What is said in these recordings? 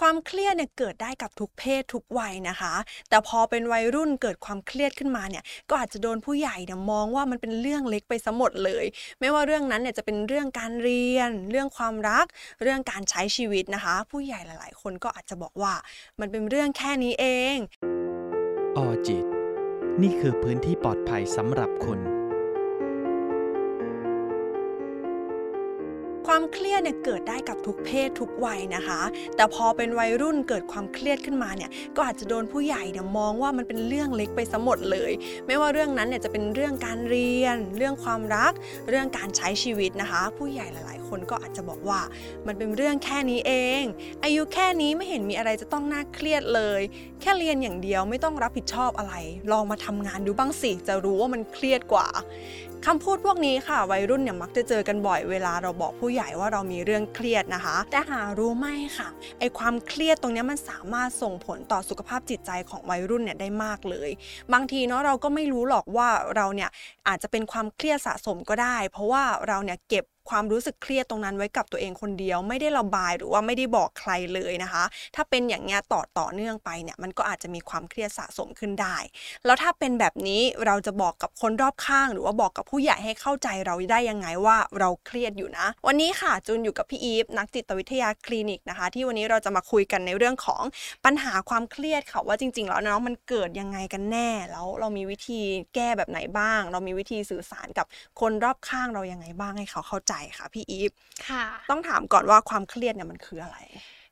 ความเครียดเนี่ยเกิดได้กับทุกเพศทุกวัยนะคะ แต่พอเป็นวัยรุ่นเกิดความเครียดขึ้นมาเนี่ยก็อาจจะโดนผู้ใหญ่เนี่ยมองว่ามันเป็นเรื่องเล็กไปซะหมดเลย ไม่ว่าเรื่องนั้นเนี่ยจะเป็นเรื่องการเรียน เรื่องความรัก เรื่องการใช้ชีวิตนะคะ ผู้ใหญ่หลาย ๆ คนก็อาจจะบอกว่ามันเป็นเรื่องแค่นี้เอง ออจิต นี่คือพื้นที่ปลอดภัยสำหรับคุณ ความเครียดเนี่ยเกิดได้กับทุกเพศทุกวัยนะคะ แต่พอเป็นวัยรุ่นเกิดความเครียดขึ้นมาเนี่ยก็อาจจะโดนผู้ใหญ่เนี่ยมองว่ามันเป็นเรื่องเล็กไปซะหมดเลย ไม่ว่าเรื่องนั้นเนี่ยจะเป็นเรื่องการเรียน เรื่องความรัก เรื่องการใช้ชีวิตนะคะ ผู้ใหญ่หลาย ๆ คนก็อาจจะบอกว่ามันเป็นเรื่องแค่นี้เอง อายุแค่นี้ไม่เห็นมีอะไรจะต้องน่าเครียดเลย แค่เรียนอย่างเดียวไม่ต้องรับผิดชอบอะไร ลองมาทำงานดูบ้างสิจะรู้ว่ามันเครียดกว่า คำพูดพวกนี้ค่ะ วัยรุ่นเนี่ยมักจะเจอกันบ่อยเวลาเราบอกผู้ใหญ่ว่าเรามีเรื่องเครียดนะคะ แต่หารู้ไหมค่ะไอความเครียดตรงนี้มันสามารถส่งผลต่อสุขภาพจิตใจของวัยรุ่นเนี่ยได้มากเลย บางทีเนาะเราก็ไม่รู้หรอกว่าเราเนี่ยอาจจะเป็นความเครียดสะสมก็ได้ เพราะว่าเราเนี่ยเก็บ ความรู้สึกเครียดตรงนั้นไว้กับตัวเองคนเดียว ไม่ได้ระบายหรือว่าไม่ได้บอกใครเลยนะคะ ถ้าเป็นอย่างเงี้ยต่อต่อเนื่องไปเนี่ยมันก็อาจจะมีความเครียดสะสมขึ้นได้ แล้วถ้าเป็นแบบนี้เราจะบอกกับคนรอบข้าง หรือว่าบอกกับผู้ใหญ่ให้เข้าใจเราได้ยังไงว่าเราเครียดอยู่นะ วันนี้ค่ะจูนอยู่กับพี่อีฟนักจิตวิทยาคลินิกนะคะ ที่วันนี้เราจะมาคุยกันในเรื่องของปัญหาความเครียดค่ะว่าจริง ๆ แล้วเนาะมันเกิดยังไงกันแน่แล้วเรามีวิธีแก้แบบไหนบ้าง เรามีวิธีสื่อสารกับคนรอบข้างเรายังไงบ้างให้เขาเข้าใจค่ะพี่อีฟค่ะ ต้องถามก่อนว่าความเครียดเนี่ยมันคืออะไร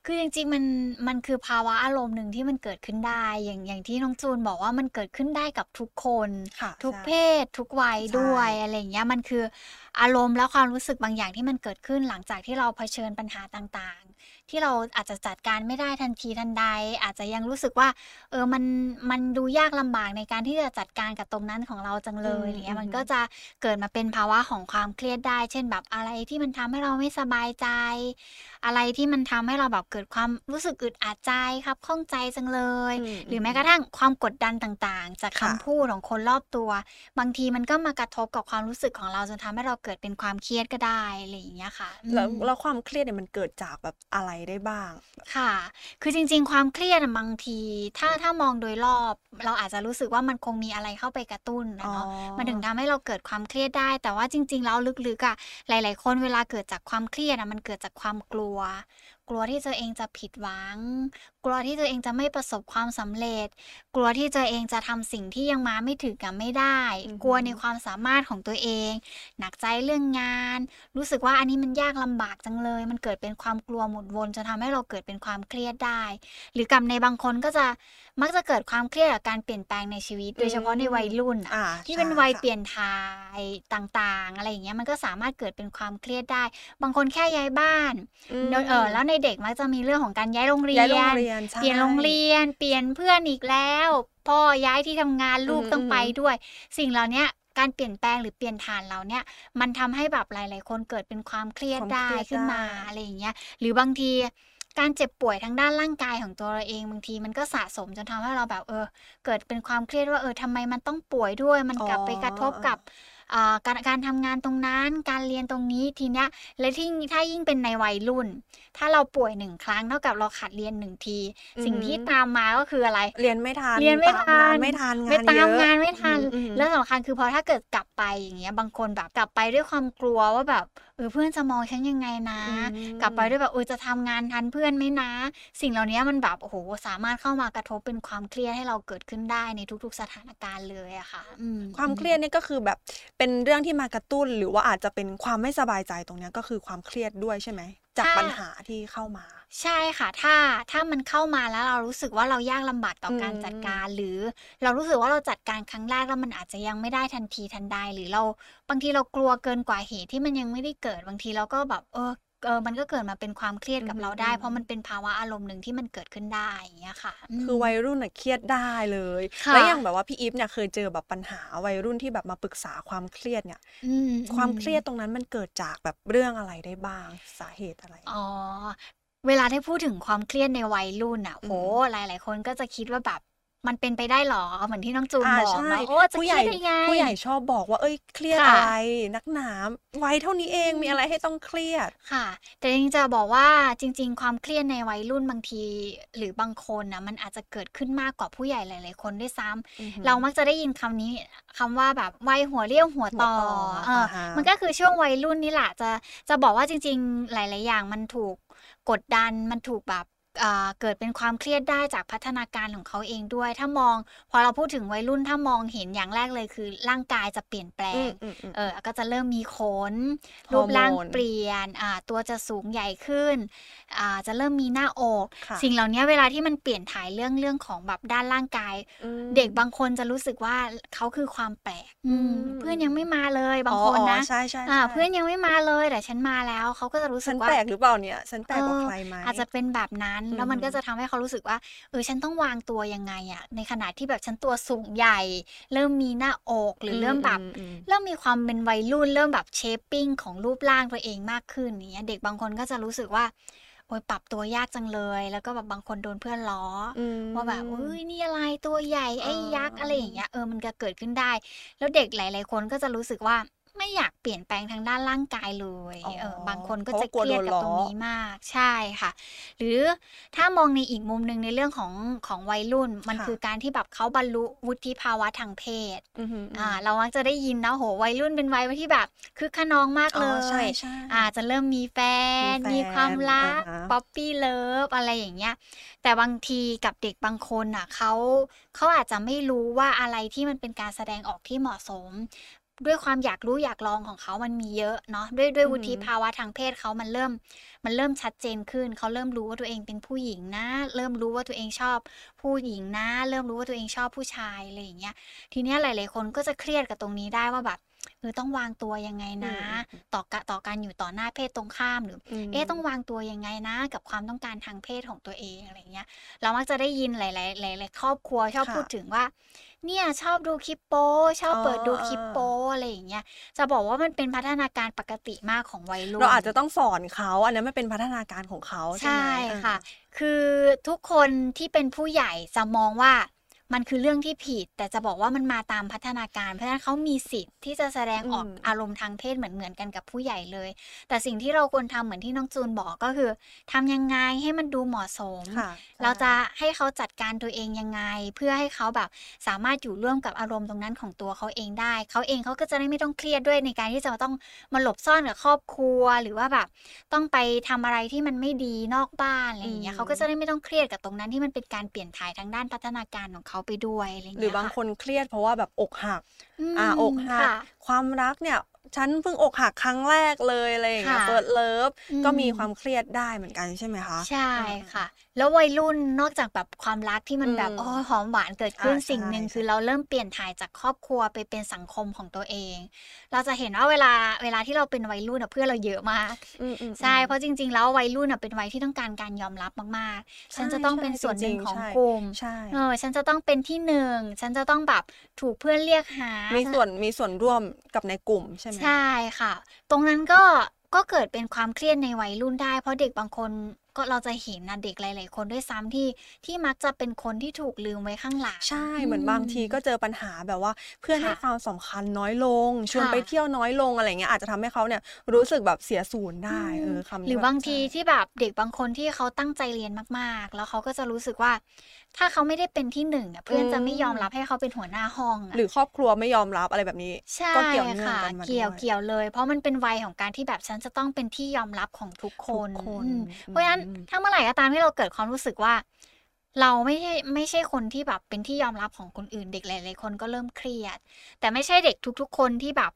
คือจริงๆมันมันคือภาวะอารมณ์หนึ่งที่มันเกิดขึ้นได้ อย่างอย่างที่น้องจูนบอกว่ามันเกิดขึ้นได้กับทุกคนค่ะทุกใช่เพศ ทุกวัยใช่ด้วยอะไรอย่างเงี้ยมันคืออารมณ์และความรู้สึกบางอย่างที่มันเกิดขึ้นหลังจากที่เราเผชิญปัญหาต่างๆ ที่เราอาจจะจัดการไม่ได้ทันทีทันใด อาจจะยังรู้สึกว่า เออมันมันดูยากลำบากในการที่จะจัดการกับตรงนั้นของเราจังเลยอืมอะไรเงี้ยมันอืมก็จะเกิดมาเป็นภาวะของความเครียดได้ เช่นแบบอะไรที่มันทำให้เราไม่สบายใจ อะไรที่มันทำให้เราแบบเกิดความรู้สึกอึดอัดใจครับข้องใจจังเลยอืมหรือแม้กระทั่งความกดดันต่างๆ จากค่ะคำพูดของคนรอบตัว บางทีมันก็มากระทบกับความรู้สึกของเราจนทำให้เราเกิดเป็นความเครียดก็ได้อะไรอย่างเงี้ยค่ะอืมแล้วแล้วความเครียดเนี่ยมันเกิดจากแบบอะไรได้บ้าง ค่ะ คือจริง ๆ ความเครียดอะบางที ถ้าถ้ามองโดยรอบ เราอาจจะรู้สึกว่ามันคงมีอะไรเข้าไปกระตุ้นนะเนาะมันถึงทำให้เราเกิดความเครียดได้ แต่ว่าจริง ๆ แล้วลึกๆอะหลาย ๆ คนเวลาเกิดจากความเครียดอะมันเกิดจากความกลัว กลัวที่ตัวเองจะผิดหวัง กลัวที่ตัวเองจะไม่ประสบความสำเร็จ กลัวที่ตัวเองจะทำสิ่งที่ยังมาไม่ถึงกับไม่ได้อือฮึกลัวในความสามารถของตัวเอง หนักใจเรื่องงาน รู้สึกว่าอันนี้มันยากลำบากจังเลย มันเกิดเป็นความกลัวหมุนวนจนทำให้เราเกิดเป็นความเครียดได้ หรือกับในบางคนก็จะมักจะเกิดความเครียดกับการเปลี่ยนแปลงในชีวิต โดยเฉพาะในวัยรุ่นอะอ่าที่เป็นใช่วัยค่ะเปลี่ยนถ่ายต่างๆ อะไรอย่างเงี้ยมันก็สามารถเกิดเป็นความเครียดได้ บางคนแค่ย้ายบ้านอืมเออแล้วในเด็กมักจะมีเรื่องของการย้ายโรงเรียย้ายโรงนเรียนใช่เปลี่ยนโรงเรียน เปลี่ยนเพื่อนอีกแล้ว พ่อย้ายที่ทำงานลูกอืมต้องไปอืมด้วย สิ่งเหล่าเนี้ยการเปลี่ยนแปลงหรือเปลี่ยนฐานเราเนี่ย มันทำให้แบบหลาย ๆ คนเกิดเป็นความเครียดความได้เครียดขึ้นมาได้อะไรอย่างเงี้ย หรือบางทีการเจ็บป่วยทางด้านร่างกายของตัวเราเองบางทีมันก็สะสมจนทำให้เราแบบเออ เกิดเป็นความเครียดว่าเออทำไมมันต้องป่วยด้วย มันกลับไปกระทบกับอ่า การการทำงานตรงนั้นการเรียนตรงนี้ทีเนี้ยและที่ถ้ายิ่งเป็นในวัยรุ่น ถ้าเราป่วยหนึ่งครั้งเท่ากับเราขาดเรียนหนึ่งทีอือหือสิ่งที่ตามมาก็คืออะไร เรียนไม่ทันเรียนไม่ตาทังานนไม่ทันไม่งานตามเยอะงานไม่ทันอืมอืมแล้วสำคัญคือพอถ้าเกิดกลับไปอย่างเงี้ยบางคนแบบกลับไปด้วยความกลัวว่าแบบ เออเพื่อนจะมองฉันยังไงนะอืมกลับไปด้วยแบบเออจะทำงานทันเพื่อนไหมนะ สิ่งเหล่านี้มันแบบโอ้โหสามารถเข้ามากระทบเป็นความเครียดให้เราเกิดขึ้นได้ในทุก ๆ สถานการณ์เลยอะค่ะอืมความเครียดเนี่ยก็คือแบบเป็นเรื่องที่มากระตุ้นหรือว่าอาจจะเป็นความไม่สบายใจตรงเนี้ยก็คือความเครียดด้วยใช่ไหมจากถ้าปัญหาที่เข้ามา ใช่ค่ะถ้าถ้ามันเข้ามาแล้วเรารู้สึกว่าเรายากลำบากต่ออมการจัดการ หรือเรารู้สึกว่าเราจัดการครั้งแรกแล้วมันอาจจะยังไม่ได้ทันทีทันใดหรือเราบางทีเรากลัวเกินกว่าเหตุที่มันยังไม่ได้เกิดบางทีเราก็แบบเออ เออมันก็เกิดมาเป็นความเครียดกับอือฮึเราได้อืมเพราะมันเป็นภาวะอารมณ์หนึ่งที่มันเกิดขึ้นได้อย่างเงี้ยค่ะมคือวัยรุ่นน่ะเครียดได้เลยค่ะแล้วอย่างแบบว่าพี่อีฟเนี่ยเคยเจอแบบปัญหาวัยรุ่นที่แบบมาปรึกษาความเครียดเนี่ยอืมความอืมเครียดตรงนั้นมันเกิดจากแบบเรื่องอะไรได้บ้างสาเหตุอะไรอ๋อเวลาที่พูดถึงความเครียดในวัยรุ่นอะอืโหมหลาย ๆ คนก็จะคิดว่าแบบ มันเป็นไปได้หรอ เหมือนที่น้องจูนอ่าบอกใช่เนาะโอ้จะผู้เคใหรีญ่ยดได้ไงผู้ใหญ่ชอบบอกว่าเอ้ยเครียดค่ะอะไรนักหนาวัยเท่านี้เองมีอะไรให้ต้องเครียดค่ะ แต่จริงๆจะบอกว่าจริง ๆ ความเครียดในวัยรุ่นบางที หรือบางคนนะมันอาจจะเกิดขึ้นมากกว่าผู้ใหญ่หลาย ๆ คนด้วยซ้ำอือหือเรามักจะได้ยินคำนี้คำว่าแบบวัยหัวเรี่ยวหัวต่อหัวต่อเอออ่าฮะมันก็คือช่วงวัยรุ่นนี่แหละจะจะบอกว่าจริง ๆ หลาย ๆ อย่างมันถูกกดดันมันถูกแบบอ่า เกิดเป็นความเครียดได้จากพัฒนาการของเขาเองด้วย ถ้ามอง พอเราพูดถึงวัยรุ่นถ้ามองเห็นอย่างแรกเลยคือ ร่างกายจะเปลี่ยนแปลอืงมอืมอืมเออก็จะเริ่มมีขนฮอร์โมนรูปร่างเปลี่ยนอ่าตัวจะสูงใหญ่ขึ้นอ่าจะเริ่มมีหน้าอกค่ะสิ่งเหล่านี้เวลาที่มันเปลี่ยนถ่ายเรื่องเรื่องของแบบด้านร่างกายอืมเด็กบางคนจะรู้สึกว่าเขาคือความแปลกอืมอืมเพื่อนยังไม่มาเลยบางอ๋อคนอ๋อนะใช่ใช่อ่าใช่เพื่อนยังไม่มาเลยแต่ฉันมาแล้วเขาก็จะรู้สึฉักนว่าแปลกหรือเปล่าเนี่ยฉันแปลกกว่าเออใครไหมอาจจะเป็นแบบนั้นแล้วมันอือฮึก็จะทำให้เขารู้สึกว่าเออฉันต้องวางตัวยังไงอะในขณะที่แบบฉันตัวสูงใหญ่ เริ่มมีหน้าอกหรือเริ่มแบบอืมเริ่มมีความเป็นวัยรุ่น เริ่มแบบเชฟปิ้งของรูปร่างตัวเองมากขึ้นอย่างเงี้ยเด็กบางคนก็จะรู้สึกว่าโอ้ยปรับตัวยากจังเลย แล้วก็แบบบางคนโดนเพื่อนล้อออืมว่าแบบเอ้ยนี่อะไรตัวใหญ่ไอ้ยักษ์อ๋อออะไรอย่างเงี้ยเออมันก็เกิดขึ้นได้ แล้วเด็กหลาย ๆ คนก็จะรู้สึกว่า ไม่อยากเปลี่ยนแปลงทางด้านร่างกายเลยเออบางคนก็จะเครียดกับตรงนี้มากใช่ค่ะ หรือถ้ามองในอีกมุมหนึ่งในเรื่องของของวัยรุ่น มันคือการที่แบบเขาบรรลุวุฒิภาวะทางเพศอือหืออืมอ่าเรามักจะได้ยินนะโหวัยรุ่นเป็นวัยที่แบบคึกคะนองมากอ๋อเลยใช่ใช่อาจจะเริ่มมีแฟน มีแฟนมีความรักอ่าฮะ puppy love อะไรอย่างเงี้ยแต่บางทีกับเด็กบางคนอะเขาเขาอาจจะไม่รู้ว่าอะไรที่มันเป็นการแสดงออกที่เหมาะสม ด้วยความอยากรู้อยากลองของเขามันมีเยอะเนาะด้วยด้วยอือหือวุฒิภาวะทางเพศเขามันเริ่ม มันเริ่มชัดเจนขึ้น เขาเริ่มรู้ว่าตัวเองเป็นผู้หญิงนะ เริ่มรู้ว่าตัวเองชอบ ผู้หญิงนะ เริ่มรู้ว่าตัวเองชอบผู้ชายอะไรอย่างเงี้ยทีเนี้ยหลาย ๆ คนก็จะเครียดกับตรงนี้ได้ว่าแบบ เออต้องวางตัวยังไงนะอืมต่อกะต่อการอยู่ต่อหน้าเพศตรงข้ามหรือมเอ๊ะต้องวางตัวยังไงนะ กับความต้องการทางเพศของตัวเองอะไรเงี้ย เรามักจะได้ยินหลายๆหลายๆครอบครัวชอบค่ะพูดถึงว่า เนี่ยชอบดูคลิปโป๊ชอบอ๋อเปิดดูเออคลิปโป๊อะไรอย่างเงี้ยจะบอกว่ามันเป็นพัฒนาการปกติมากของวัยรุ่นเราอาจจะต้องสอนเขาอันนั้นมันเป็นพัฒนาการของเขาใช่ใช่ไหมค่ะ คือทุกคนที่เป็นผู้ใหญ่จะมองว่า มันคือเรื่องที่ผิด แต่จะบอกว่ามันมาตามพัฒนาการ เพราะฉะนั้นเขามีสิทธิ์ที่จะแสดงออกอืมอารมณ์ทางเพศเหมือนเหมือนๆกันกับผู้ใหญ่เลย แต่สิ่งที่เราควรทำเหมือนที่น้องจูนบอกก็คือทำยังไงให้มันดูเหมาะสมค่ะเราจะให้เขาจัดการตัวเองยังไง เพื่อให้เขาแบบสามารถอยู่ร่วมกับอารมณ์ตรงนั้นของตัวเขาเองได้ เขาเองเขาก็จะได้ไม่ต้องเครียดด้วยในการที่จะต้องมาหลบซ่อนกับครอบครัวหรือว่าแบบต้องไปทำอะไรที่มันไม่ดีนอกบ้านอะไรอย่างเงี้ยอืมเขาก็จะได้ไม่ต้องเครียดกับตรงนั้นที่มันเป็นการเปลี่ยนถ่ายทางด้านพัฒนาการของเขาไปด้วยอะไรอย่างเงี้อบางคนเครียดเพราะว่าแบบอกหักมอ่าอกหักค่ะความรักเนี่ยฉันเพิ่งอกหักครั้งแรกเลยอะไรอย่างเงี้ยค่ะ first love อืมก็มีความเครียดได้เหมือนกันใช่ไหมคะ ใช่อ่าค่ะ แล้ววัยรุ่นนอกจากแบบความรักที่มันแบบอืมโอ้ยหอมหวานเกิดขึ้นอ่าสิ่งหนึ่งใช่คือเราเริ่มเปลี่ยนถ่ายจากครอบครัวไปเป็นสังคมของตัวเอง เราจะเห็นว่าเวลาเวลาที่เราเป็นวัยรุ่นอะเพื่อนเราเยอะมากอืมอืมใช่อืมเพราะจริง ๆ แล้ววัยรุ่นอะเป็นวัยที่ต้องการการยอมรับมากๆ ฉันจะต้องเป็นส่วนหนึ่งของใช่กลุ่มใช่เออฉันจะต้องเป็นที่หนึ่งฉันจะต้องแบบถูกเพื่อนเรียกหา มีมีส่วนมีส่วนร่วมกับในกลุ่มใช่ไหมใช่ค่ะ ตรงนั้นก็ก็เกิดเป็นความเครียดในวัยรุ่นได้ เพราะเด็กบางคนก็เราจะเห็นนะเด็กหลาย ๆ คนด้วยซ้ำที่ที่มักจะเป็นคนที่ถูกลืมไว้ข้างหลังใช่เหมือนบางทีก็เจอปัญหาแบบว่า เพื่อนค่ะให้ความสำคัญน้อยลงชวนค่ะไปเที่ยวน้อยลงอะไรเงี้ยอาจจะทำให้เขาเนี่ยรู้สึกแบบเสียศูนย์ได้เออคำนี้หรือแบบบางทีใช่ที่แบบเด็กบางคนที่เขาตั้งใจเรียนมาก ๆ แล้วเขาก็จะรู้สึกว่า ถ้าเขาไม่ได้เป็นที่หนึ่งอะเพื่อนจะไม่ยอมรับให้เขาเป็นหัวหน้าห้องอะหรือครอบครัวไม่ยอมรับอะไรแบบนี้ใช่ก็เกี่ยวเนื่องค่ะกันมาเกี่ยวด้วยเกี่ยวเลย เพราะมันเป็นวัยของการที่แบบฉันจะต้องเป็นที่ยอมรับของทุกคนทุกคนอืมอืมเพราะฉะนั้นถ้าเมื่อไหร่ก็ตามที่เราเกิดความรู้สึกว่า เราไม่ใช่ไม่ใช่คนที่แบบเป็นที่ยอมรับของคนอื่น เด็กหลายๆคนก็เริ่มเครียด แต่ไม่ใช่เด็กทุก ๆ คนที่แบบ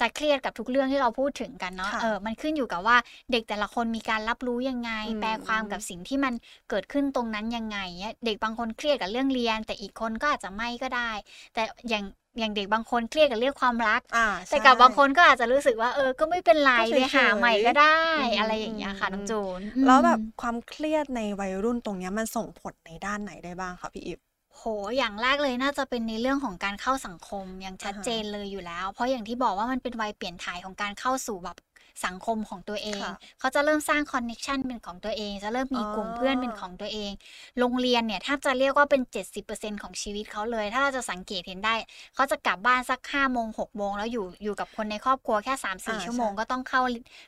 จะเครียดกับทุกเรื่องที่เราพูดถึงกันเนาะค่ะเออ มันขึ้นอยู่กับว่าเด็กแต่ละคนมีการรับรู้ยังไงอืมแปลความกับสิ่งที่มันเกิดขึ้นตรงนั้นยังไงเนี่ยเด็กบางคนเครียดกับเรื่องเรียน แต่อีกคนก็อาจจะไม่ก็ได้ แต่อย่าง อย่างเด็กบางคนเครียดกับเรื่องความรักอ่าแต่ใช่กับบางคนก็อาจจะรู้สึกว่าเออ ก็ไม่เป็นไรก็เฉยๆไปหาใหม่ก็ได้อืมอะไรอย่างเงี้ยค่ะอืมน้องจูน แล้วแบบอืมความเครียดในวัยรุ่นตรงเนี้ยมันส่งผลในด้านไหนได้บ้างคะพี่อิฟโห อย่างแรกเลยน่าจะเป็นในเรื่องของการเข้าสังคมอย่างชัดอ่าฮะเจนเลยอยู่แล้ว เพราะอย่างที่บอกว่ามันเป็นวัยเปลี่ยนถ่ายของการเข้าสู่แบบ สังคมของตัวเองค่ะเขาจะเริ่มสร้าง connection เป็นของตัวเอง จะเริ่มมีกลุ่มอ๋อเพื่อนเป็นของตัวเอง โรงเรียนเนี่ยแทบจะเรียกว่าเป็น 70%ของชีวิตเขาเลย ถ้าเราจะสังเกตเห็นได้ เขาจะกลับบ้านสักห้าโมงหกโมงแล้วอยู่อยู่กับคนในครอบครัวแค่3ามสี่อ่าชั่วโมงใช่ก็ต้องเข้า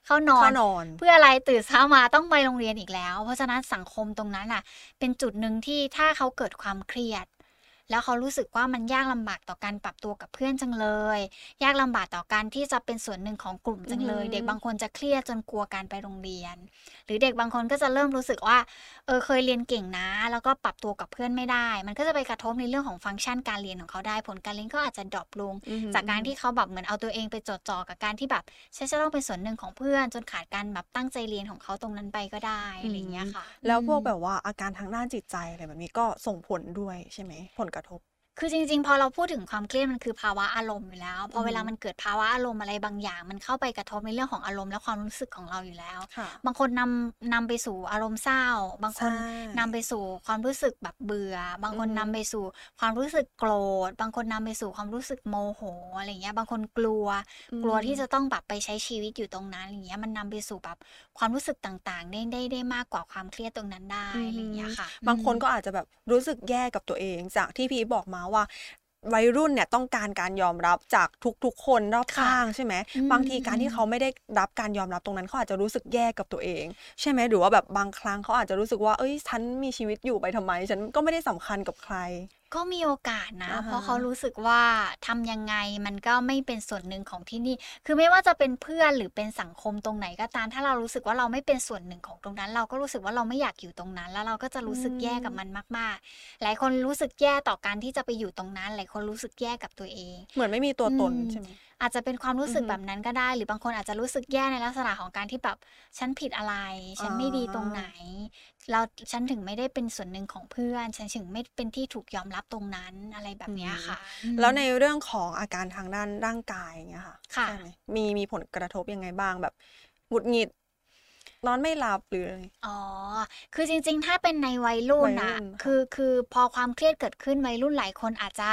เข้านอนเข้านอน เพื่ออะไรตื่นเช้ามาต้องไปโรงเรียนอีกแล้ว เพราะฉะนั้นสังคมตรงนั้นอะ เป็นจุดหนึ่งที่ถ้าเขาเกิดความเครียด แล้วเขารู้สึกว่ามันยากลำบากต่อการปรับตัวกับเพื่อนจังเลย ยากลำบากต่อการที่จะเป็นส่วนหนึ่งของกลุ่มจังเลยอือหือเด็กบางคนจะเครียดจนกลัวการไปโรงเรียน หรือเด็กบางคนก็จะเริ่มรู้สึกว่าเออเคยเรียนเก่งนะ แล้วก็ปรับตัวกับเพื่อนไม่ได้ มันก็จะไปกระทบในเรื่องของฟังก์ชันการเรียนของเขาได้ผลการเรียนก็อาจจะดรอปลงอือหือจากการที่เขาแบบเหมือนเอาตัวเองไปจดจ่อกับการที่แบบฉันจะต้องเป็นส่วนหนึ่งของเพื่อน จนขาดการแบบตั้งใจเรียนของเขาตรงนั้นไปก็ได้อะไรอย่างเงี้ยค่ะ แล้วพวกอืมแบบว่าอาการทางด้านจิตใจอะไรแบบนี้ก็ส่งผลด้วยใช่ไหมผลกระทบ คือจริง ๆ พอเราพูดถึงความเครียดมันคือภาวะอารมณ์อยู่แล้วพออือฮึเวลามันเกิดภาวะอารมณ์อะไรบางอย่าง มันเข้าไปกระทบในเรื่องของอารมณ์และความรู้สึกของเราอยู่แล้วค่ะบางคนนำนำไปสู่อารมณ์เศร้า บางคนใช่นำไปสู่ความรู้สึกแบบเบื่อ บางคนอือฮึนำไปสู่ความรู้สึกโกรธ บางคนนำไปสู่ความรู้สึกโมโหอะไรเงี้ย บางคนกลัว กลัวที่จะต้องแบบไปใช้ชีวิตอยู่ตรงนั้นอะไรเงี้ยมันนำไปสู่แบบความรู้สึกต่างๆได้ได้ได้มากกว่าความเครียดตรงนั้นได้อะไรเงี้ยค่ะ บางคนอืมก็อาจจะแบบรู้สึกแย่กับตัวเองจากที่พี่บอกมาว่าวัยรุ่นเนี่ยต้องการการยอมรับจากทุกๆ คนรอบค่ะข้างใช่ไหมอืมบางทีการที่เขาไม่ได้รับการยอมรับตรงนั้นเขาอาจจะรู้สึกแย่กับตัวเอง ใช่ไหมหรือว่าแบบบางครั้งเขาอาจจะรู้สึกว่าเอ้ยฉันมีชีวิตอยู่ไปทำไม ฉันก็ไม่ได้สำคัญกับใคร ก็มีโอกาสนะอ่าฮะเพราะเขารู้สึกว่าทำยังไงมันก็ไม่เป็นส่วนหนึ่งของที่นี่ คือไม่ว่าจะเป็นเพื่อนหรือเป็นสังคมตรงไหนก็ตาม ถ้าเรารู้สึกว่าเราไม่เป็นส่วนหนึ่งของตรงนั้น เราก็รู้สึกว่าเราไม่อยากอยู่ตรงนั้น แล้วเราก็จะรู้สึกแย่กับมันมาก ๆ หลายคนรู้สึกแย่ต่อการที่จะไปอยู่ตรงนั้น หลายคนรู้สึกแย่กับตัวเอง เหมือนไม่มีตัวตนอืมใช่ไหม อาจจะเป็นความรู้สึกอือฮึแบบนั้นก็ได้ หรือบางคนอาจจะรู้สึกแย่ในลักษณะของการที่แบบฉันผิดอะไร ฉันไม่ดีตรงไหน เราฉันถึงไม่ได้เป็นส่วนหนึ่งของเพื่อน ฉันถึงไม่เป็นที่ถูกยอมรับตรงนั้นอะไรแบบเนี้ยค่ะอืมแล้วในเรื่องของอาการทางด้านร่างกายอย่างเงี้ยค่ะค่ะใช่ไหมมีมีผลกระทบยังไงบ้างแบบหงุดหงิดนอนไม่หลับหรืออะไรอ๋อ คือจริงๆ ถ้าเป็นในวัยรุ่นวัยรุ่อะนค่ะคือคือพอความเครียดเกิดขึ้นวัยรุ่นหลายคนอาจจะ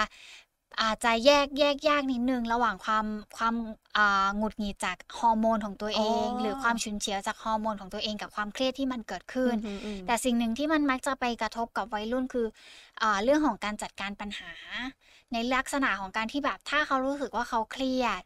อาจจะแยกแยกยากนิดนึงระหว่างความความอ่าหงุดหงิดจากฮอร์โมนของตัวเอง หรือความฉุนเฉียวจากฮอร์โมนของตัวเองกับความเครียดที่มันเกิดขึ้นอืมอืมแต่สิ่งหนึ่งที่มันมักจะไปกระทบกับวัยรุ่นคืออาเรื่องของการจัดการปัญหา ในลักษณะของการที่แบบถ้าเขารู้สึกว่าเขาเครียด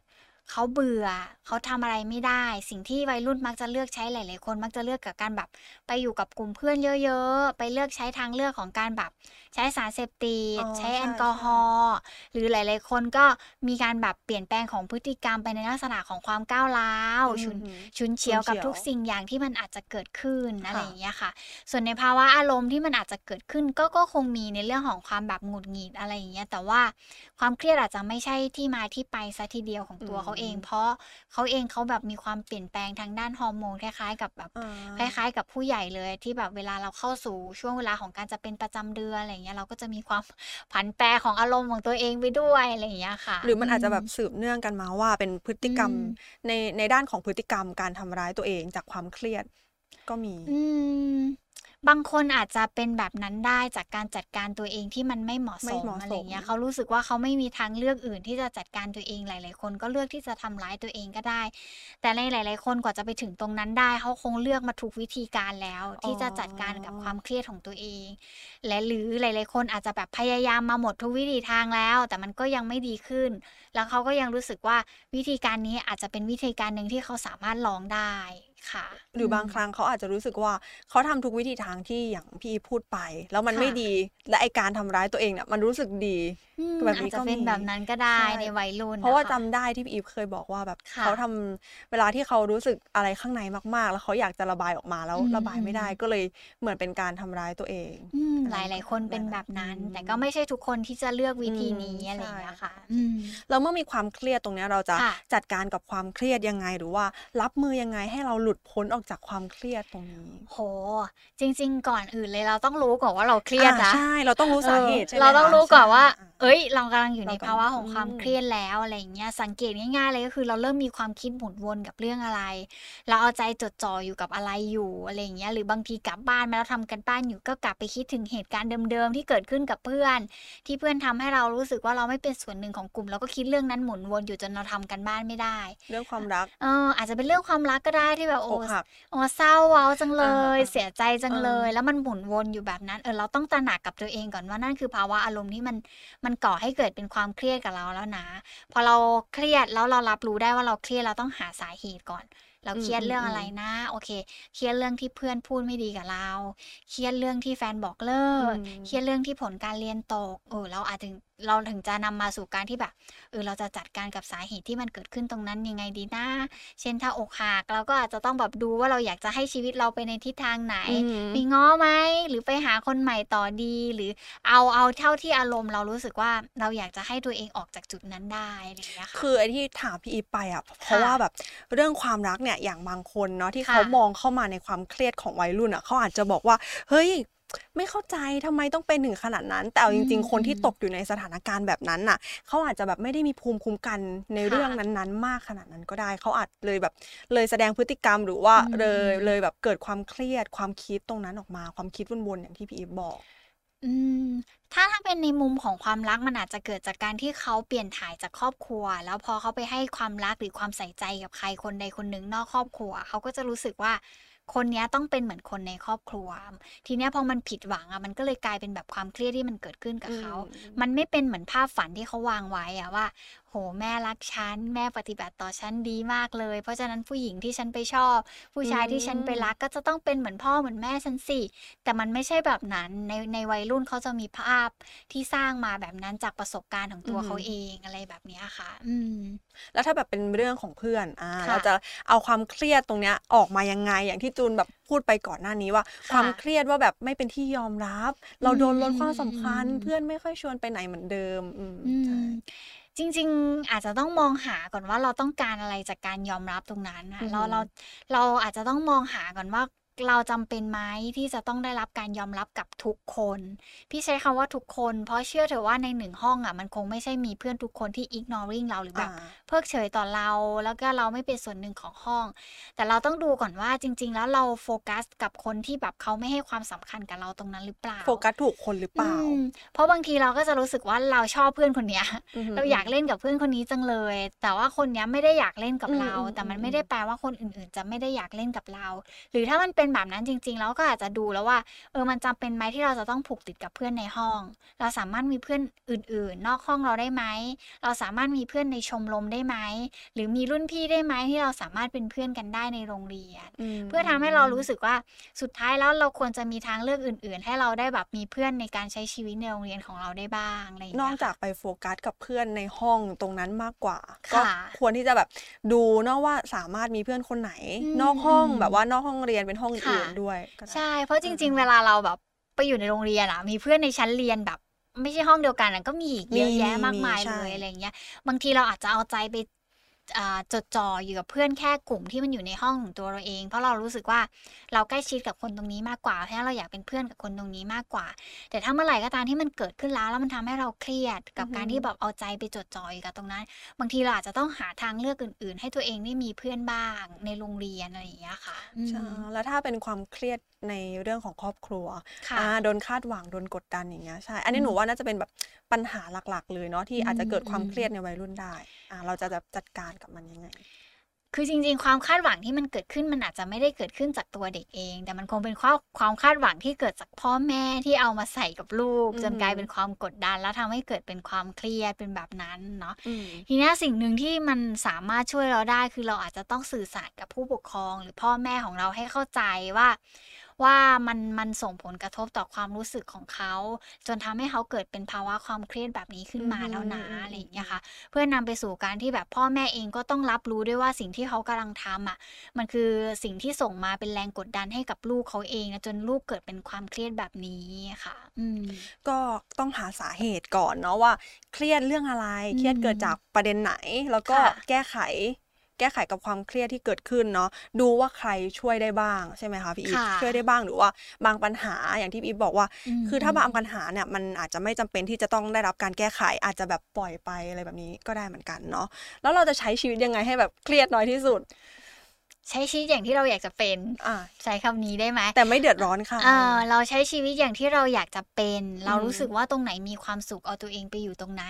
เขาเบื่อ เขาทำอะไรไม่ได้ สิ่งที่วัยรุ่นมักจะเลือกใช้หลาย ๆ คนมักจะเลือกกับการแบบไปอยู่กับกลุ่มเพื่อนเยอะ ๆ ไปเลือกใช้ทางเลือกของการแบบใช้สารเสพติดอ๋อใช้ใช่แอลกอฮอล์หรือหลาย ๆ คนก็มีการแบบเปลี่ยนแปลงของพฤติกรรมไปในลักษณะของความก้าวร้าวอืมฉุนอืมฉุนเฉียวกับฉุนเฉียวทุกสิ่งอย่างที่มันอาจจะเกิดขึ้นอะไรค่ะอย่างเงี้ยค่ะ ส่วนในภาวะอารมณ์ที่มันอาจจะเกิดขึ้นก็ก็คงมีในเรื่องของความแบบหงุดหงิดอะไรอย่างเงี้ยแต่ว่าความเครียดอาจจะไม่ใช่ที่มาที่ไปซะทีเดียวของตัวเขาเอง เพราะเขาเองเขาแบบมีความเปลี่ยนแปลงทางด้านฮอร์โมนคล้ายๆ กับแบบคอ่าล้ายๆ กับผู้ใหญ่เลยที่แบบเวลาเราเข้าสู่ช่วงเวลาของการจะเป็นประจำเดือนอะไรอย่างเงี้ยเราก็จะมีความผันแปรของอารมณ์ของตัวเองไปด้วยอะไรอย่างเงี้ยค่ะ หรือมันอาจจะแบบสืบเนื่องกันมาว่าเป็นพฤติกรรมอืมในในด้านของพฤติกรรมการทำร้ายตัวเองจากความเครียดก็มี อืม บางคนอาจจะเป็นแบบนั้นได้จากการจัดการตัวเองที่มันไม่เหมาะไม่สมเหมาะอะไรอย่างเงี้ยสมเขารู้สึกว่าเขาไม่มีทางเลือกอื่นที่จะจัดการตัวเองหลาย ๆ คนก็เลือกที่จะทำร้ายตัวเองก็ได้ แต่ในหลาย ๆ คนกว่าจะไปถึงตรงนั้นได้เขาคงเลือกมาถูกวิธีการแล้ว ที่จะจัดการกับความเครียดของตัวเอง และหรือหลาย ๆ คนอาจจะแบบพยายามมาหมดทุกวิธีทางแล้ว แต่มันก็ยังไม่ดีขึ้น แล้วเขาก็ยังรู้สึกว่าวิธีการนี้อาจจะเป็นวิธีการหนึ่งที่เขาสามารถลองได้ ค่ะหรือบางมครั้งเขาอาจจะรู้สึกว่าเขาทำทุกวิธีทางที่อย่างพี่พูดไป แล้วมันค่ะไม่ดีและไอการทำร้ายตัวเองเนี่ยมันรู้สึกดีอืมแบบนี้อาจจะก็เป็นมีแบบนั้นก็ได้ใช่ในวัยรุ่นเพราะว่าคจำได้ที่พี่อีฟเคยบอกว่าแบบค่ะเขาทำเวลาที่เขารู้สึกอะไรข้างในมากๆ แล้วเขาอยากจะระบายออกมาแล้วอืมระบายไม่ได้อืมก็เลยเหมือนเป็นการทำร้ายตัวเองอืมอะไรหลายๆคนเป็นหลายๆแบบนั้นอืมแต่ก็ไม่ใช่ทุกคนที่จะเลือกวิธีอืมนี้อะไรอย่างใช่เงี้ยค่ะค่ะอืมแล้วเมื่อมีความเครียดตรงเนี้ยเราจะค่ะจัดการกับความเครียดยังไงหรือว่ารับมือยังไงให้เราหลุดพ้นออกจากความเครียดตรงนี้โห จริง ๆ ก่อนอื่นเลยเราต้องรู้ก่อนว่าเราเครียดอ่านะใช่เราต้องรู้สาเหตุเออใช่ไหมเราต้องคะรู้ก่อนว่าใช่เอ้ย เรากำลังอยู่ในเรากำภาวะของความอืมเครียดแล้วอะไรอย่างเงี้ยสังเกตง่ายๆเลยก็คือเราเริ่มมีความคิดหมุนวนกับเรื่องอะไร เราเอาใจจดจ่ออยู่กับอะไรอยู่อะไรอย่างเงี้ยหรือบางทีกลับบ้านมาแล้วทำกันบ้านอยู่ก็กลับไปคิดถึงเหตุการณ์เดิมๆที่เกิดขึ้นกับเพื่อน ที่เพื่อนทำให้เรารู้สึกว่าเราไม่เป็นส่วนหนึ่งของกลุ่มเราก็คิดเรื่องนั้นหมุนวนอยู่จนเราทำกันบ้านไม่ได้ เรื่องความรักเอออาจจะเป็นเรื่องความรักก็ได้ที่แบบโอ้อกหักโอ้เศร้าเว้าจังเลยอ่าๆเสียใจจังเลยเออแล้วมันหมุนวนอยู่แบบนั้นเออเราต้องตระหนักกับตัวเองก่อนว่านั่นคือภาวะอารมณ์ที่มันมันก่อให้เกิดเป็นความเครียดกับเราแล้วนะ พอเราเครียดแล้วเรารับรู้ได้ว่าเราเครียดเราต้องหาสาเหตุก่อน เราเครียดอืมเรื่องอืมอะไรนะ โอเค เครียดเรื่องที่เพื่อนพูดไม่ดีกับเรา เครียดเรื่องที่แฟนบอกเลิกอืมเครียดเรื่องที่ผลการเรียนตก เออ เราอาจถึงเราถึงจะนำมาสู่การที่แบบ เออ เราจะจัดการกับสาเหตุที่มันเกิดขึ้นตรงนั้นยังไงดีนะ เช่นถ้าอกหักเราก็อาจจะต้องแบบดูว่าเราอยากจะให้ชีวิตเราไปในทิศทางไหนอืมมีง้อไหม หรือไปหาคนใหม่ต่อดี หรือเอาเอาเท่าที่อารมณ์เรารู้สึกว่าเราอยากจะให้ตัวเองออกจากจุดนั้นได้อะไรอย่างเงี้ยค่ะ คือไอ้ที่ถามพี่อีฟไปอะ เพราะว่าแบบเรื่องความรักเนี่ยอย่างบางคนเนาะที่ค่ะเขามองเข้ามาในความเครียดของวัยรุ่นอะเขาอาจจะบอกว่าเฮ้ยไม่เข้าใจทำไมต้องเป็นถึงขนาดนั้น แต่เอาจริง ๆ คนที่ตกอยู่ในสถานการณ์แบบนั้นน่ะ เขาอาจจะแบบไม่ได้มีภูมิคุ้มกันในเรื่องนั้นๆ มากขนาดนั้นก็ได้ เขาอาจเลยแบบเลยแสดงพฤติกรรมหรือว่าเลยเลยแบบเกิดความเครียดความคิดตรงนั้นออกมา ความคิดวนๆอย่างที่พี่อีฟบอก อืม ถ้าถ้าเป็นในมุมของความรักมันอาจจะเกิดจากการที่เขาเปลี่ยนถ่ายจากครอบครัว แล้วพอเขาไปให้ความรักหรือความใส่ใจกับใครคนใดคนหนึ่งนอกครอบครัว เขาก็จะรู้สึกว่าคนเนี้ยต้องเป็นเหมือนคนในครอบครัว ทีเนี้ยพอมันผิดหวังอะมันก็เลยกลายเป็นแบบความเครียดที่มันเกิดขึ้นกับเขาอืมมันไม่เป็นเหมือนภาพฝันที่เขาวางไว้อะว่าโห แม่รักฉัน แม่ปฏิบัติต่อฉันดีมากเลย เพราะฉะนั้นผู้หญิงที่ฉันไปชอบ ผู้ชายที่ฉันไปรักก็จะต้องเป็นเหมือนพ่อเหมือนแม่ฉันสิ แต่มันไม่ใช่แบบนั้น ในในวัยรุ่นเขาจะมีภาพที่สร้างมาแบบนั้นจากประสบการณ์ของตัวอือหือเขาเองอะไรแบบเนี้ยค่ะ อืม แล้วถ้าแบบเป็นเรื่องของเพื่อนอ่าค่ะเราจะเอาความเครียดตรงเนี้ยออกมายังไง อย่างที่จูนแบบพูดไปก่อนหน้านี้ว่าค่ะความเครียดว่าแบบไม่เป็นที่ยอมรับ เราโดนลดความอืมสำคัญอืมเพื่อนไม่ค่อยชวนไปไหนเหมือนเดิม อืมอืใช่ม จริง ๆ อาจจะต้องมองหาก่อนว่าเราต้องการอะไรจากการยอมรับตรงนั้นนะอือหือเราเราเราอาจจะต้องมองหาก่อนว่า เราจำเป็นไหมที่จะต้องได้รับการยอมรับกับทุกคน พี่ใช้คำว่าทุกคน เพราะเชื่อเถอะว่าในหนึ่งห้องอะมันคงไม่ใช่มีเพื่อนทุกคนที่ ignoring เราหรือแบบอ่าเพิกเฉยต่อเรา แล้วก็เราไม่เป็นส่วนหนึ่งของห้อง แต่เราต้องดูก่อนว่าจริง ๆ แล้วเราโฟกัสกับคนที่แบบเขาไม่ให้ความสำคัญกับเราตรงนั้นหรือเปล่าโฟกัสถูกคนหรือเปล่าอืมเพราะบางทีเราก็จะรู้สึกว่าเราชอบเพื่อนคนเนี้ยอือหือเราอยากเล่นกับเพื่อนคนนี้จังเลย แต่ว่าคนเนี้ยไม่ได้อยากเล่นกับอืมเราอืมแต่มันอืมไม่ได้แปลว่าคนอื่น ๆ จะไม่ได้อยากเล่นกับเรา หรือถ้ามันเป็นแบบนั้นจริง ๆ แล้วก็อาจจะดูแล้วว่า เออมันจำเป็นไหมที่เราจะต้องผูกติดกับเพื่อนในห้อง เราสามารถมีเพื่อนอื่น ๆ นอกห้องเราได้ไหมเราสามารถมีเพื่อนในชมรมได้ไหมหรือมีรุ่นพี่ได้ไหมที่เราสามารถเป็นเพื่อนกันได้ในโรงเรียนมเพื่อทำให้เรารู้สึกว่าสุดท้ายแล้วเราควรจะมีทางเลือกอื่น ๆ ให้เราได้แบบมีเพื่อนในการใช้ชีวิตในโรงเรียนของเราได้บ้างอะไรอย่างนเงี้อกยจากไปโฟกัสกับเพื่อนในห้องตรงนั้นมากกว่าค่ะก็ควรที่จะแบบดูเนอะว่าสามารถมีเพื่อนคนไหนอืมนอกห้องอืมแบบว่านอกห้องเรียนเป็นห้องอื่นค่ะด้วยก็ได้ใช่ เพราะจริง ๆ เวลาเราแบบไปอยู่ในโรงเรียนอะมีเพื่อนในชั้นเรียนแบบ ไม่ใช่ห้องเดียวกันอะก็มีอีกเยอะแยะมีมากมายมีใช่เลยอะไรอย่างเงี้ย บางทีเราอาจจะเอาใจไปอ่า จดจ่ออยู่กับเพื่อนแค่กลุ่มที่มันอยู่ในห้องของตัวเราเอง เพราะเรารู้สึกว่าเราใกล้ชิดกับคนตรงนี้มากกว่า เพราะเราอยากเป็นเพื่อนกับคนตรงนี้มากกว่า แต่ถ้าเมื่อไหร่ก็ตามที่มันเกิดขึ้นแล้วแล้วมันทำให้เราเครียดกับการที่แบบเอาใจไปจดจ่ออยู่กับตรงนั้น บางทีเราอาจจะต้องหาทางเลือกอื่น ๆ ให้ตัวเองได้มีเพื่อนบ้างในโรงเรียนอะไรอย่างเงี้ยค่ะอืมใช่แล้วถ้าเป็นความเครียดในเรื่องของครอบครัวค่ะอ่าโดนคาดหวังโดนกดดันอย่างเงี้ยใช่ อันนี้อืมหนูว่าน่าจะเป็นแบบปัญหาหลักๆ เลยเนาะที่อาจจะเกิดความอืมเครียดในวัยรุ่นได้อ่าเราจะแบบจัดการกับมันยังไงคือจริงๆ ความคาดหวังที่มันเกิดขึ้นมันอาจจะไม่ได้เกิดขึ้นจากตัวเด็กเอง แต่มันคงเป็นความความคาดหวังที่เกิดจากพ่อแม่ที่เอามาใส่กับลูกอือหือจนกลายเป็นความกดดัน แล้วทำให้เกิดเป็นความเครียดเป็นแบบนั้นเนาะอืมทีเนี้ยสิ่งหนึ่งที่มันสามารถช่วยเราได้คือเราอาจจะต้องสื่อสารกับผู้ปกครอง หรือพ่อแม่ของเราให้เข้าใจว่า ว่ามันมันส่งผลกระทบต่อความรู้สึกของเขา จนทำให้เขาเกิดเป็นภาวะความเครียดแบบนี้ขึ้นมาอือฮึแล้วนะอืมอะไรอย่างเงี้ยค่ะ เพื่อนำไปสู่การที่แบบพ่อแม่เองก็ต้องรับรู้ด้วยว่าสิ่งที่เขากำลังทำอะ มันคือสิ่งที่ส่งมาเป็นแรงกดดันให้กับลูกเขาเองนะจนลูกเกิดเป็นความเครียดแบบนี้ค่ะ อืมก็ต้องหาสาเหตุก่อนเนาะว่า เครียดเรื่องอะไร เครียดเกิดจากประเด็นไหน แล้วก็ค่ะแก้ไข แก้ไขกับความเครียดที่เกิดขึ้นเนาะดูว่าใครช่วยได้บ้างใช่ไหมคะพี่อีฟค่ะช่วยได้บ้างหรือว่าบางปัญหาอย่างที่พี่อีฟบอกว่ามคือถ้าบางปัญหาเนี่ยมันอาจจะไม่จำเป็นที่จะต้องได้รับการแก้ไขอาจจะแบบปล่อยไปอะไรแบบนี้ก็ได้เหมือนกันเนาะแล้วเราจะใช้ชีวิตยังไงให้แบบเครียดน้อยที่สุด ใช้ชีวิตอย่างที่เราอยากจะเป็นอ่าใช้คำนี้ได้ไหมแต่ไม่เดือดร้อนค่ะเออเราใช้ชีวิตอย่างที่เราอยากจะเป็น เราอืมรู้สึกว่าตรงไหนมีความสุขเอาตัวเองไปอยู่ตรงไหน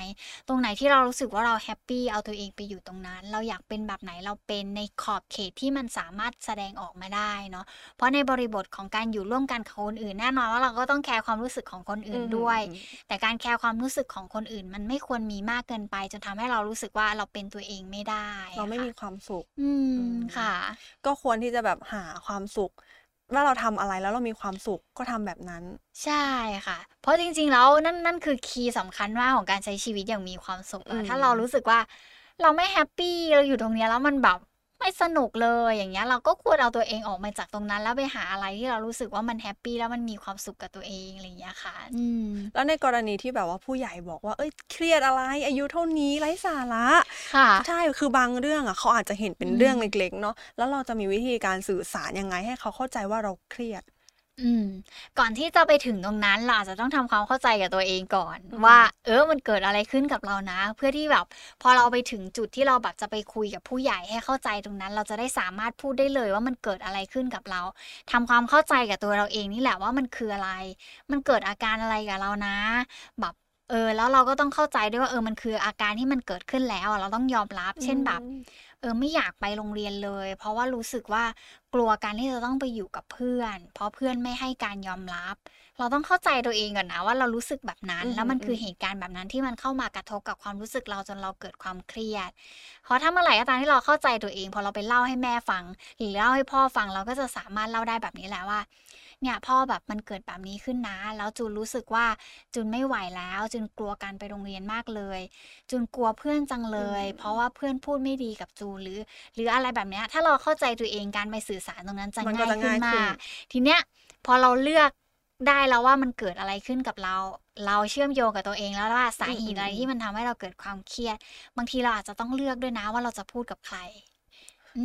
ตรงไหนที่เรารู้สึกว่าเราแฮปปี้เอาตัวเองไปอยู่ตรงนั้น เราอยากเป็นแบบไหนเราเป็นในขอบเขตที่มันสามารถแสดงออกมาได้เนาะเพราะในบริบทของการอยู่ร่วมกันกับคนอื่นแน่นอนว่าเราก็ต้องแคร์ความรู้สึกของคนอื่นด้วย แต่การแคร์ความรู้สึกของคนอื่น มันไม่ควรมีมากเกินไป จนทำให้เรารู้สึกว่าเราเป็นตัวเองไม่ได้ เราไม่ค่ะมีความสุข อือืมมค่ะก็ควรที่จะแบบหาความสุข ว่าเราทำอะไรแล้วเรามีความสุขก็ทำแบบนั้น ใช่ค่ะ เพราะจริง ๆ แล้วนั่นนั่นคือ key สำคัญมากของการใช้ชีวิตอย่างมีความสุขอืมอะถ้าเรารู้สึกว่าเราไม่ happy เราอยู่ตรงเนี้ยแล้วมันแบบ ไม่สนุกเลยอย่างเงี้ยเราก็ควรเอาตัวเองออกมาจากตรงนั้น แล้วไปหาอะไรที่เรารู้สึกว่ามันแฮปปี้แล้วมันมีความสุขกับตัวเองอะไรอย่างเงี้ยค่ะอืมแล้วในกรณีที่แบบว่าผู้ใหญ่บอกว่าเอ้ยเครียดอะไร อายุเท่านี้ไร้สาระค่ะใช่คือบางเรื่องอะเขาอาจจะเห็นเป็นอืมเรื่องเล็กๆเนาะแล้วเราจะมีวิธีการสื่อสารยังไงให้เขาเข้าใจว่าเราเครียด อืม ก่อนที่จะไปถึงตรงนั้นเราอาจจะต้องทำความเข้าใจกับตัวเองก่อนอืมว่า เออมันเกิดอะไรขึ้นกับเรานะ เพื่อที่แบบ พอเราไปถึงจุดที่เราแบบจะไปคุยกับผู้ใหญ่ให้เข้าใจตรงนั้น เราจะได้สามารถพูดได้เลยว่ามันเกิดอะไรขึ้นกับเราทำความเข้าใจกับตัวเราเองนี่แหละว่ามันคืออะไร มันเกิดอาการอะไรกับเรานะ แบบเออแล้วเราก็ต้องเข้าใจด้วยว่าเออมันคืออาการที่มันเกิดขึ้นแล้วอะเราต้องยอมรับ เช่นแบบ เออไม่อยากไปโรงเรียนเลย เพราะว่ารู้สึกว่า กลัวการที่จะต้องไปอยู่กับเพื่อน เพราะเพื่อนไม่ให้การยอมรับ เราต้องเข้าใจตัวเองก่อนนะว่าเรารู้สึกแบบนั้นอืมแล้วมันคือมเหตุการณ์แบบนั้นที่มันเข้ามากระทบกับความรู้สึกเราจนเราเกิดความเครียด เพราะถ้าเมื่อไหร่ก็ตามที่เราเข้าใจตัวเอง พอเราไปเล่าให้แม่ฟัง หรือเล่าให้พ่อฟังเราก็จะสามารถเล่าได้แบบนี้แหละว่า เนี่ยพ่อแบบมันเกิดแบบนี้ขึ้นนะ แล้วจูนรู้สึกว่าจูนไม่ไหวแล้ว จูนกลัวการไปโรงเรียนมากเลย จูนกลัวเพื่อนจังเลยอืมเพราะว่าเพื่อนพูดไม่ดีกับจูนหรือ หรืออะไรแบบเนี้ยถ้าเราเข้าใจตัวเองการไปสื่อสารตรงนั้นจะมันก็ง่ายจะขึ้นง่ายขึ้นมาก ทีเนี้ยพอเราเลือก ได้แล้วว่ามันเกิดอะไรขึ้นกับเรา เราเชื่อมโยงกับตัวเองแล้วว่าสาเหตุอะไรที่มันทำให้เราเกิดความเครียด บางทีเราอาจจะต้องเลือกด้วยนะว่าเราจะพูดกับใคร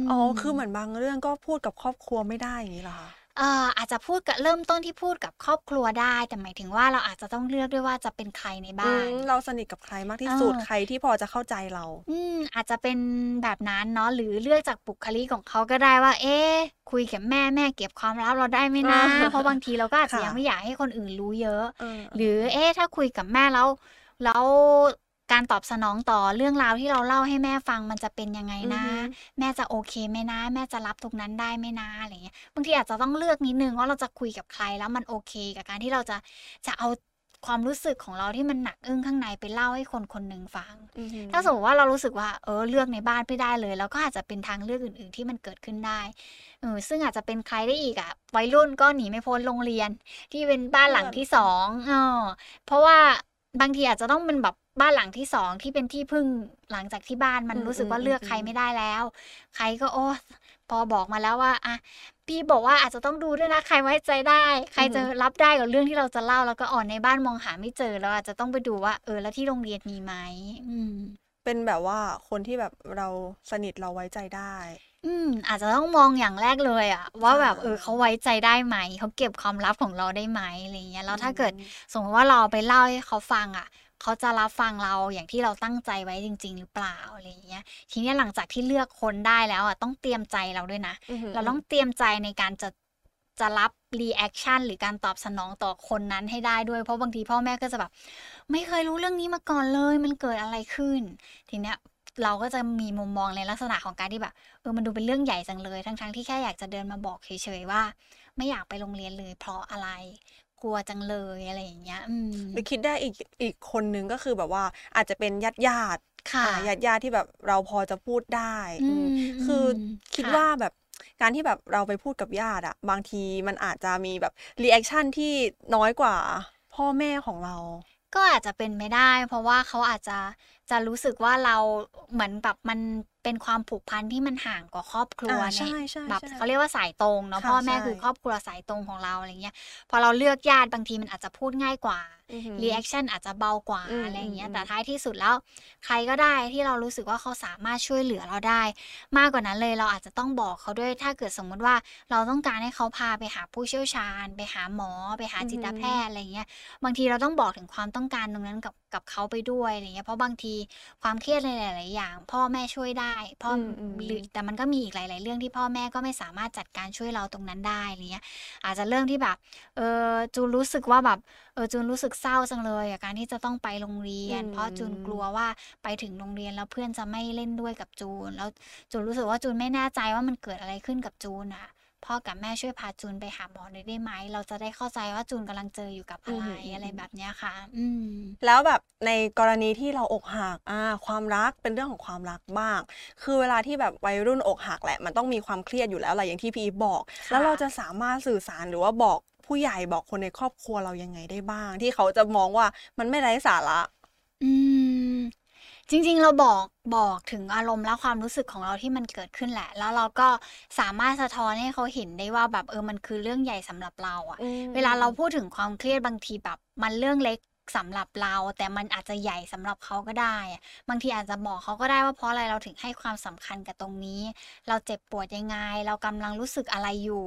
มอ๋อคือเหมือนบางเรื่องก็พูดกับครอบครัวไม่ได้อย่างนี้เหรอคะ เอ่ออาจจะพูดกับเริ่มต้นที่พูดกับครอบครัวได้ แต่หมายถึงว่าเราอาจจะต้องเลือกด้วยว่าจะเป็นใครในอืบ้านมเราสนิทกับใครมากที่สุดเออใครที่พอจะเข้าใจเรา อืมอาจจะเป็นแบบนั้นเนาะหรือเลือกจากบุคลิกของเขาก็ได้ว่า เอ๊ะคุยกับแม่แม่เก็บความลับเราได้ไหมนะอ่าเพราะบางทีเราก็อาจจะค่ะยังไม่อยากให้คนอื่นรู้เยอะเออหรือเอ๊ะถ้าคุยกับแม่แล้วแล้ว การตอบสนองต่อเรื่องราวที่เราเล่าให้แม่ฟังมันจะเป็นยังไงนะอือฮึแม่จะโอเคไหมนะ แม่จะรับตรงนั้นได้ไหมนะอะไรเงี้ยบางทีอาจจะต้องเลือกนิดนึงว่าเราจะคุยกับใครแล้วมันโอเค กับการที่เราจะจะเอาความรู้สึกของเราที่มันหนักอึ้งข้างในไปเล่าให้คนคนหนึ่งฟังอือหือถ้าสมมติว่าเรารู้สึกว่าเออเลือกในบ้านไม่ได้เลยเราก็อาจจะเป็นทางเลือกอื่น ๆ ที่มันเกิดขึ้นได้เออซึ่งอาจจะเป็นใครได้อีกอะวัยรุ่นก็หนีไม่พ้นโรงเรียน ที่เป็นบ้านหลังที่สองเออเพราะว่า บางทีอาจจะต้องเป็นแบบบ้านหลังที่สองที่เป็นที่พึ่งหลังจากที่บ้านมันอืมรู้สึกว่าอืมเลือกอืมใครไม่ได้แล้ว ใครก็โอ้พอบอกมาแล้วว่าอะพี่บอกว่าอาจจะต้องดูด้วยนะใครไว้ใจได้ ใครจะรับได้กับเรื่องที่เราจะเล่าแล้วก็อ่อนในบ้านมองหาไม่เจอเราอาจจะต้องไปดูว่า เออแล้วที่โรงเรียนมีไหมอืมเป็นแบบว่าคนที่แบบเราสนิทเราไว้ใจได้ อืม อาจจะต้องมองอย่างแรกเลยอะว่าแบบค่ะเออเขาไว้ใจได้ไหม เขาเก็บความลับของเราได้ไหมอะไรเงี้ยแล้วถ้าเกิดอืมสมมติว่าเราไปเล่าให้เขาฟังอะเขาจะรับฟังเราอย่างที่เราตั้งใจไว้จริง ๆ หรือเปล่าอะไรเงี้ย ทีเนี้ยหลังจากที่เลือกคนได้แล้วอะต้องเตรียมใจเราด้วยนะอือหือเราต้องเตรียมใจในการจะจะรับ reaction หรือการตอบสนองต่อคนนั้นให้ได้ด้วย เพราะบางทีพ่อแม่ก็จะแบบ ไม่เคยรู้เรื่องนี้มาก่อนเลย มันเกิดอะไรขึ้น ทีเนี้ย เราก็จะมีมุมมองในลักษณะของการที่แบบเออมันดูเป็นเรื่องใหญ่จังเลย ทั้งๆที่แค่อยากจะเดินมาบอกเฉยๆว่า ไม่อยากไปโรงเรียนเลยเพราะอะไรกลัวจังเลยอะไรอย่างเงี้ยอืมหรือคิดได้อีกอีกคนนึงก็คือแบบว่าอาจจะเป็นญาติญาติค่ะญาติญาติที่แบบเราพอจะพูดได้อือืมมคืออมคิดค่ะว่าแบบการที่แบบเราไปพูดกับญาติอะบางทีมันอาจจะมีแบบ reaction ที่น้อยกว่าพ่อแม่ของเรา ก็อาจจะเป็นไม่ได้ เพราะว่าเขาอาจจะ จะรู้สึกว่าเราเหมือนแบบมันเป็นความผูกพันที่มันห่างกว่าครอบครัวอ่าในใช่ใช่แบบใช่เขาเรียกว่าสายตรงเนาะค่ะพ่อแม่ใช่คือครอบครัวสายตรงของเราอะไรเงี้ยพอเราเลือกญาติบางทีมันอาจจะพูดง่ายกว่าอือหือ reaction อาจจะเบากว่าอืมอะไรอย่างเงี้ยอืมแต่ท้ายที่สุดแล้ว ใครก็ได้ที่เรารู้สึกว่าเขาสามารถช่วยเหลือเราได้ มากกว่านั้นเลยเราอาจจะต้องบอกเขาด้วยถ้าเกิดสมมุติว่าเราต้องการให้เขาพาไปหาผู้เชี่ยวชาญ ไปหาหมอ ไปหาอือหือจิตแพทย์อะไรเงี้ยบางทีเราต้องบอกถึงความต้องการตรงนั้นกับกับเขาไปด้วยอะไรเงี้ยเพราะบางทีความเครียดในหลาย ๆ อย่าง พ่อแม่ช่วยได้ พ่ออมอืมหรือแต่มันก็มีอีกหลาย ๆ เรื่องที่พ่อแม่ก็ไม่สามารถจัดการช่วยเราตรงนั้นได้อะไรเงี้ยอาจจะเรื่องที่แบบเออจูนรู้สึกว่าแบบเออจูนรู้สึกเศร้าจังเลยกับการที่จะต้องไปโรงเรียนอืมเพราะจูนกลัวว่าไปถึงโรงเรียนแล้วเพื่อนจะไม่เล่นด้วยกับจูน แล้วจูนรู้สึกว่าจูนไม่แน่ใจว่ามันเกิดอะไรขึ้นกับจูนอะ พ่อกับแม่ช่วยพาจูนไปหาหมอหน่อยได้ไหม เราจะได้เข้าใจว่าจูนกำลังเจออยู่กับอะไรอืมอืมอะไรแบบเนี้ยค่ะ อืมแล้วแบบในกรณีที่เราอกหักอ่าความรักเป็นเรื่องของความรักบ้าง คือเวลาที่แบบวัยรุ่นอกหักแหละ มันต้องมีความเครียดอยู่แล้วแหละอย่างที่พี่อีฟบอกค่ะแล้วเราจะสามารถสื่อสารหรือว่าบอกผู้ใหญ่บอกคนในครอบครัวเรายังไงได้บ้าง ที่เขาจะมองว่ามันไม่ไร้สาระ อืม จริงๆ เราบอกบอกถึงอารมณ์และความรู้สึกของเราที่มันเกิดขึ้นแหละ แล้วเราก็สามารถสะท้อนให้เขาเห็นได้ว่าแบบเออมันคือเรื่องใหญ่สำหรับเราอะเวลาเราพูดถึงความเครียดบางทีแบบมันเรื่องเล็กสำหรับเรา แต่มันอาจจะใหญ่สำหรับเขาก็ได้อะบางทีอาจจะบอกเขาก็ได้ว่าเพราะอะไรเราถึงให้ความสำคัญกับตรงนี้ เราเจ็บปวดยังไง เรากำลังรู้สึกอะไรอยู่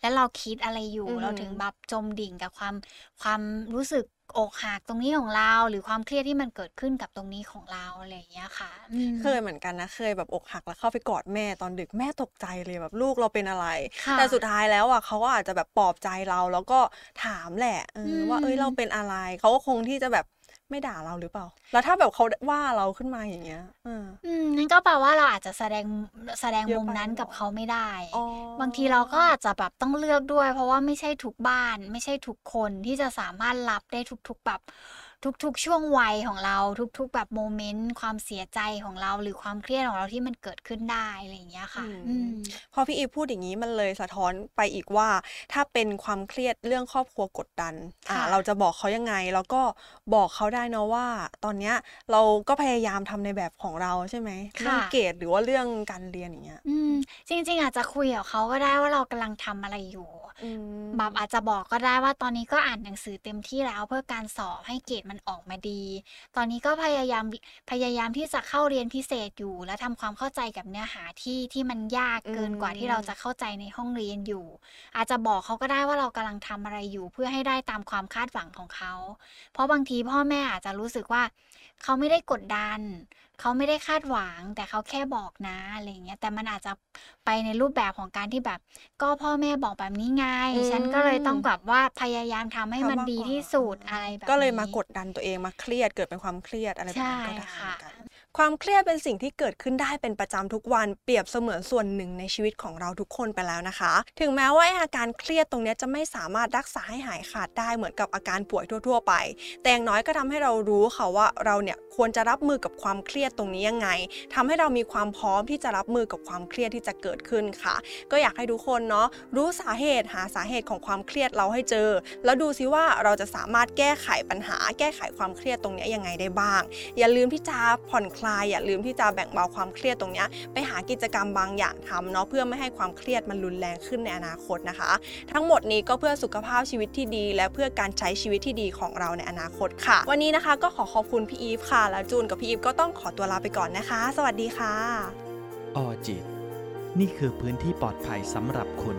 และเราคิดอะไรอยู่อือหือเราถึงแบบจมดิ่งกับความความรู้สึก อกหักตรงนี้ของเรา หรือความเครียดที่มันเกิดขึ้นกับตรงนี้ของเราอะไรอย่างเงี้ยค่ะอืมเคยเหมือนกันนะเคยแบบอกหักแล้วเข้าไปกอดแม่ตอนดึกแม่ตกใจเลยแบบลูกเราเป็นอะไรค่ะแต่สุดท้ายแล้วอะเขาก็อาจจะแบบปลอบใจเราแล้วก็ถามแหละเอออมว่าเอ้ยเราเป็นอะไรเขาก็คงที่จะแบบ ไม่ด่าเราหรือเปล่า แล้วถ้าแบบเขาว่าเราขึ้นมาอย่างเงี้ยเอออืมนั่นก็แปลว่าเราอาจจะแสดงแสดงเยอะมุมไปนั้นเหรอกับเขาไม่ได้อ๋อบางทีเราก็อาจจะแบบต้องเลือกด้วย เพราะว่าไม่ใช่ทุกบ้าน ไม่ใช่ทุกคนที่จะสามารถรับได้ทุกๆแบบ ทุกๆ ช่วงวัยของเราทุก ๆ แบบโมเมนต์ความเสียใจของเราหรือความเครียดของเราที่มันเกิดขึ้นได้อะไรอย่างเงี้ยค่ะอืมพอพี่อีฟพูดอย่างนี้มันเลยสะท้อนไปอีกว่า ถ้าเป็นความเครียดเรื่องครอบครัวกดดันอ่าค่ะเราจะบอกเขายังไง แล้วก็บอกเขาได้เนาะว่า ตอนเนี้ยเราก็พยายามทำในแบบของเราใช่ไหมเรื่องเกรดหรือว่าเรื่องการเรียนอย่างเงี้ยอืมจริง ๆ อาจจะคุยกับเขาก็ได้ว่าเรากำลังทำอะไรอยู่อืมแบบอาจจะบอกก็ได้ว่าตอนนี้ก็อ่านหนังสือเต็มที่แล้วเพื่อการสอบให้เกรดมันออกมาดี ตอนนี้ก็พยายามพยายามที่จะเข้าเรียนพิเศษอยู่ และทำความเข้าใจกับเนื้อหาที่ที่มันยากเกินกว่าที่เราจะเข้าใจในห้องเรียนอยู่ อาจจะบอกเขาก็ได้ว่าเรากำลังทำอะไรอยู่ เพื่อให้ได้ตามความคาดหวังของเขา เพราะบางทีพ่อแม่อาจจะรู้สึกว่า เขาไม่ได้กดดัน เขาไม่ได้คาดหวัง แต่เขาแค่บอกนะอะไรอย่างเงี้ยแต่มันอาจจะไปในรูปแบบของการที่แบบ ก็พ่อแม่บอกแบบนี้ไงอืมฉันก็เลยต้องแบบว่าพยายามทำให้มันทำมากดีกว่าที่สุดอะไรแบบก็เลยมานี้กดดันตัวเองมาเครียดเกิดเป็นความเครียดอะไรแบบนั้นก็ได้ใช่ค่ะเหมือนกัน ความเครียดเป็นสิ่งที่เกิดขึ้นได้เป็นประจำทุกวันเปรียบเสมือนส่วนหนึ่งในชีวิตของเราทุกคนไปแล้วนะคะ ถึงแม้ว่าอาการเครียดตรงนี้จะไม่สามารถรักษาให้หายขาดได้เหมือนกับอาการป่วยทั่ว ๆ ไป แต่อย่างน้อยก็ทำให้เรารู้ค่ะว่าเราเนี่ยควรจะรับมือกับความเครียดตรงนี้ยังไงทำให้เรามีความพร้อมที่จะรับมือกับความเครียดที่จะเกิดขึ้นค่ะ ก็อยากให้ทุกคนเนาะรู้สาเหตุหาสาเหตุของความเครียดเราให้เจอ แล้วดูซิว่าเราจะสามารถแก้ไขปัญหา แก้ไขความเครียดตรงนี้ยยังไงได้บ้าง อย่าลืมที่จะผ่อนคลายอย่าลืมที่จะแบ่งเบาความเครียดตรงนี้ไปหากิจกรรมบางอย่างทำเนาะเพื่อไม่ให้ความเครียดมันรุนแรงขึ้นในอนาคตนะคะ ทั้งหมดนี้ก็เพื่อสุขภาพชีวิตที่ดี และเพื่อการใช้ชีวิตที่ดีของเราในอนาคตค่ะ วันนี้นะคะก็ขอขอบคุณพี่อีฟค่ะ แล้วจูนกับพี่อีฟก็ต้องขอตัวลาไปก่อนนะคะ สวัสดีค่ะออจิต นี่คือพื้นที่ปลอดภัยสำหรับคุณ